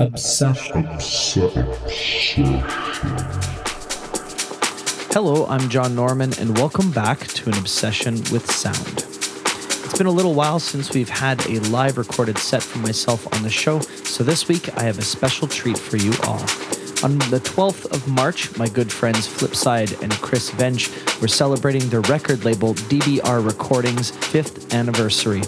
Obsession. Hello, I'm John Norman, and welcome back to an obsession with sound. It's been a little while since we've had a live recorded set for myself on the show, so this week I have a special treat for you all. On the 12th of March, my good friends Flipside and Chris Vench were celebrating their record label DBR Recordings' fifth anniversary.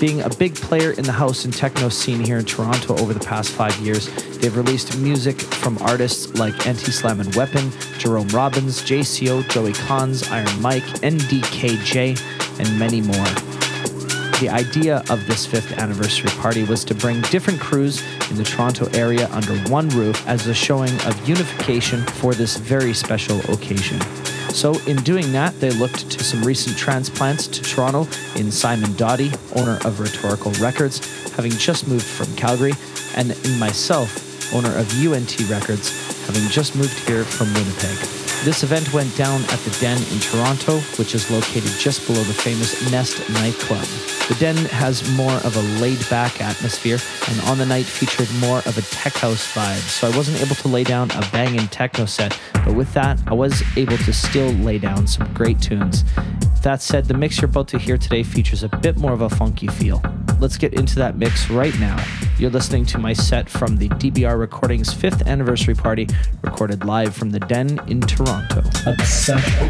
Being a big player in the house and techno scene here in Toronto over the past five years, they've released music from artists like Anti Slam and Weapon, Jerome Robbins, JCO, Joey Cons, Iron Mike, NDKJ, and many more. The idea of this fifth anniversary party was to bring different crews in the Toronto area under one roof as a showing of unification for this very special occasion. So, in doing that, they looked to some recent transplants to Toronto in Simon Doty, owner of Rhetorical Records, having just moved from Calgary, and in myself, owner of UNT Records, having just moved here from Winnipeg. This event went down at the Den in Toronto, which is located just below the famous Nest nightclub. The Den has more of a laid back atmosphere, and on the night featured more of a tech house vibe. So I wasn't able to lay down a banging techno set, but with that, I was able to still lay down some great tunes. That said, the mix you're about to hear today features a bit more of a funky feel. Let's get into that mix right now. You're listening to my set from the DBR Recordings 5th anniversary party, recorded live from the Den in Toronto. Obsession.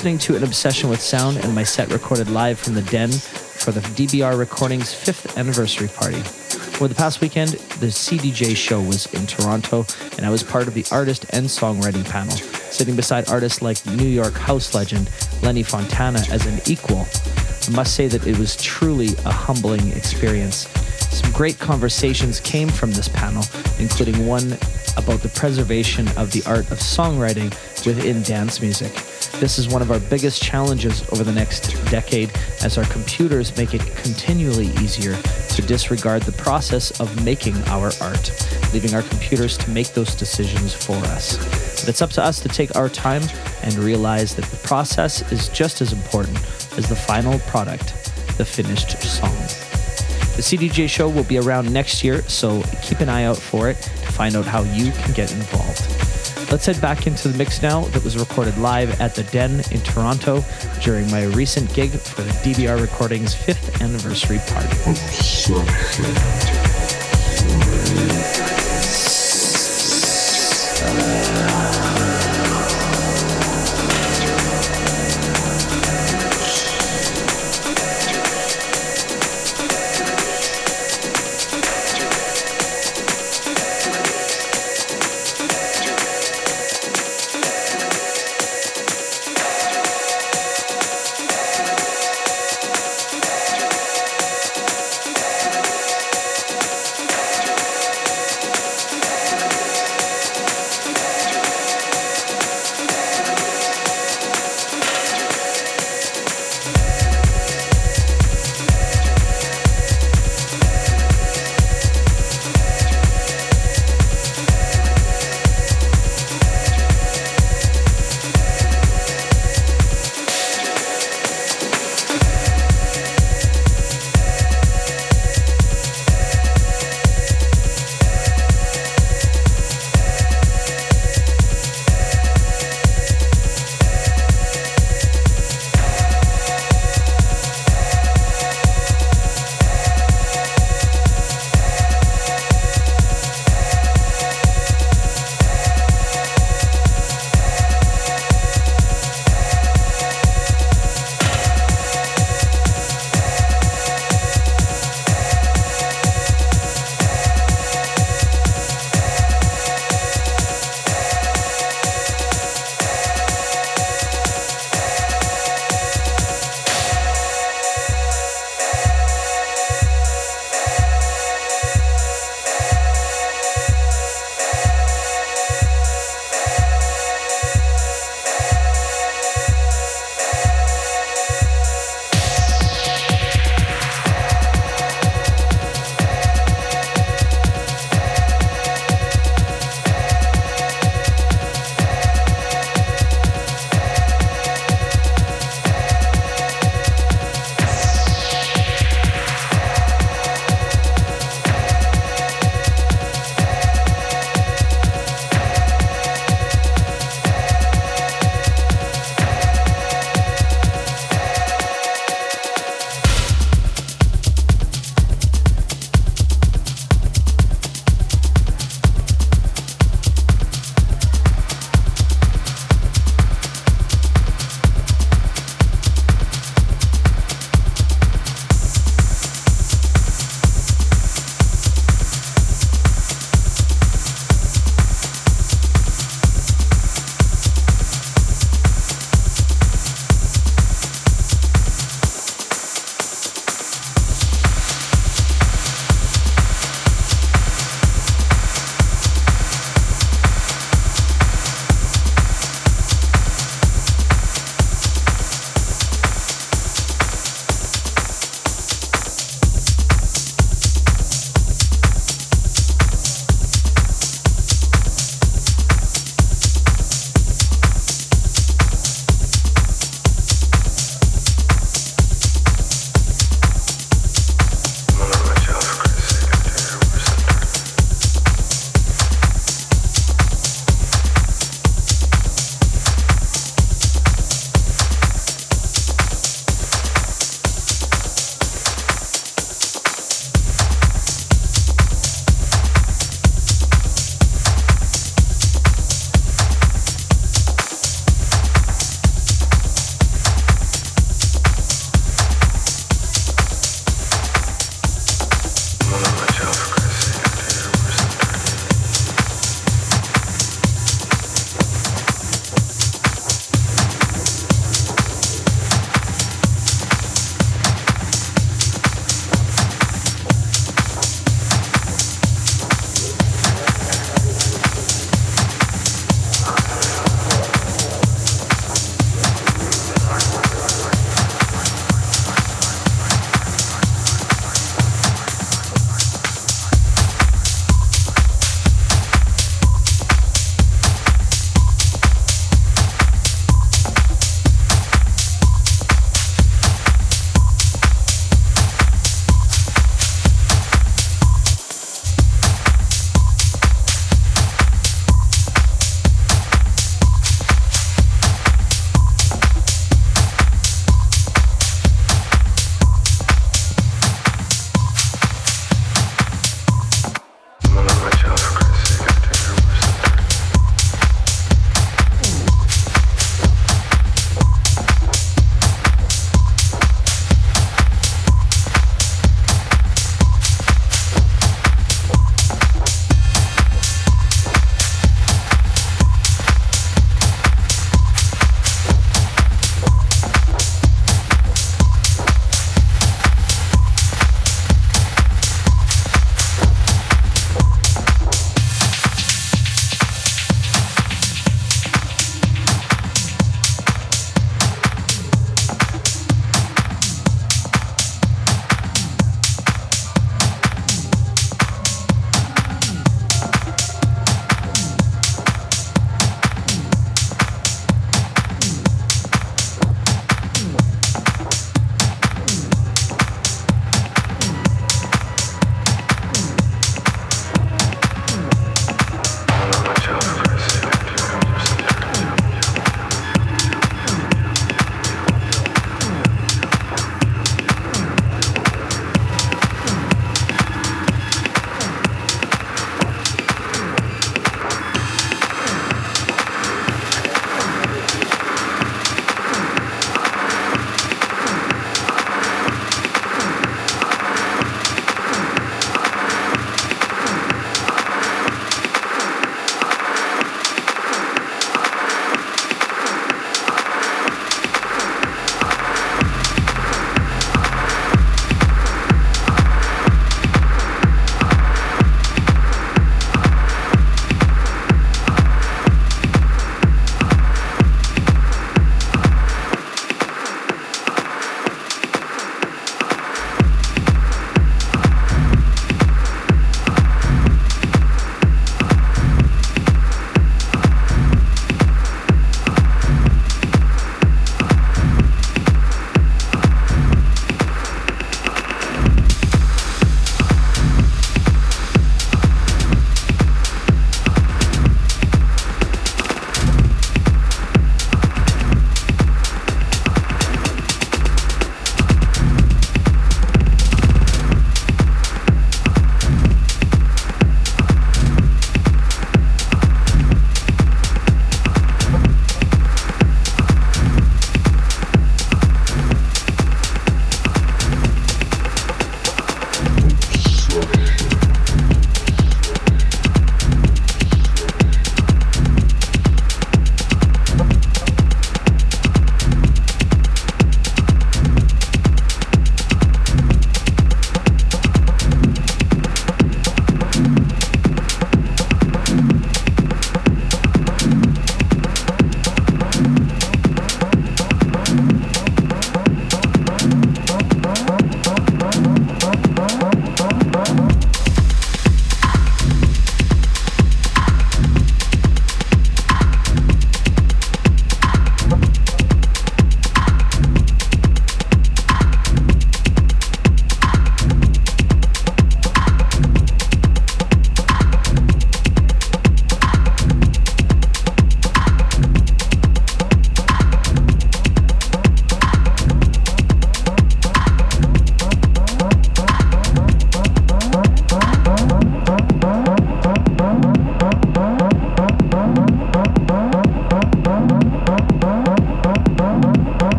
Listening to An Obsession with Sound and my set recorded live from the Den for the DBR Recordings 5th anniversary party. Over the past weekend, the CDJ show was in Toronto, and I was part of the artist and songwriting panel, sitting beside artists like New York house legend Lenny Fontana as an equal. I must say that it was truly a humbling experience. Some great conversations came from this panel, including one about the preservation of the art of songwriting within dance music. This is one of our biggest challenges over the next decade as our computers make it continually easier to disregard the process of making our art, leaving our computers to make those decisions for us. But it's up to us to take our time and realize that the process is just as important as the final product, the finished song. The CDJ show will be around next year, so keep an eye out for it to find out how you can get involved. Let's head back into the mix now that was recorded live at the Den in Toronto during my recent gig for the DBR Recordings 5th anniversary party. Oh,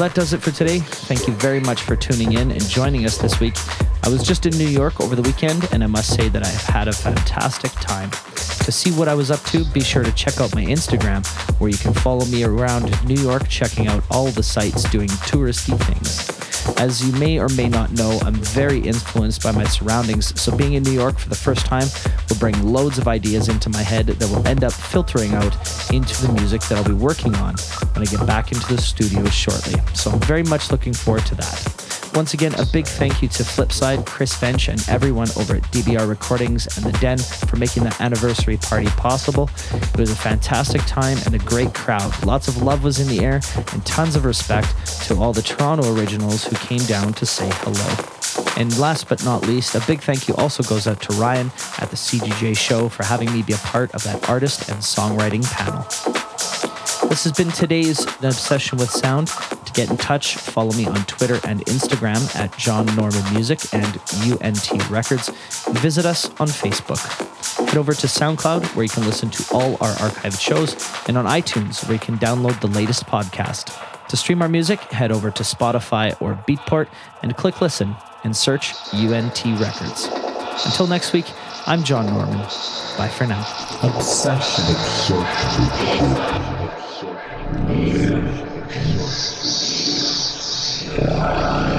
that does it for today. Thank you very much for tuning in and joining us this week. I was just in New York over the weekend, and I must say that I have had a fantastic time. To see what I was up to, be sure to check out my Instagram, where you can follow me around New York checking out all the sites doing touristy things. As you may or may not know, I'm very influenced by my surroundings, so being in New York for the first time will bring loads of ideas into my head that will end up filtering out into the music that I'll be working on when I get back into the studio shortly. So I'm very much looking forward to that. Once again, a big thank you to Flipside, Chris Bench, and everyone over at DBR Recordings and The Den for making that anniversary party possible. It was a fantastic time and a great crowd. Lots of love was in the air, and tons of respect to all the Toronto originals who came down to say hello. And last but not least, a big thank you also goes out to Ryan at the CGJ show for having me be a part of that artist and songwriting panel. This has been today's Obsession with Sound. To get in touch, follow me on Twitter and Instagram at John Norman Music and UNT Records. Visit us on Facebook. Head over to SoundCloud, where you can listen to all our archived shows, and on iTunes, where you can download the latest podcast. To stream our music, head over to Spotify or Beatport and click listen and search UNT Records. Until next week, I'm John Norman. Bye for now. Obsession. Obsession. Yeah.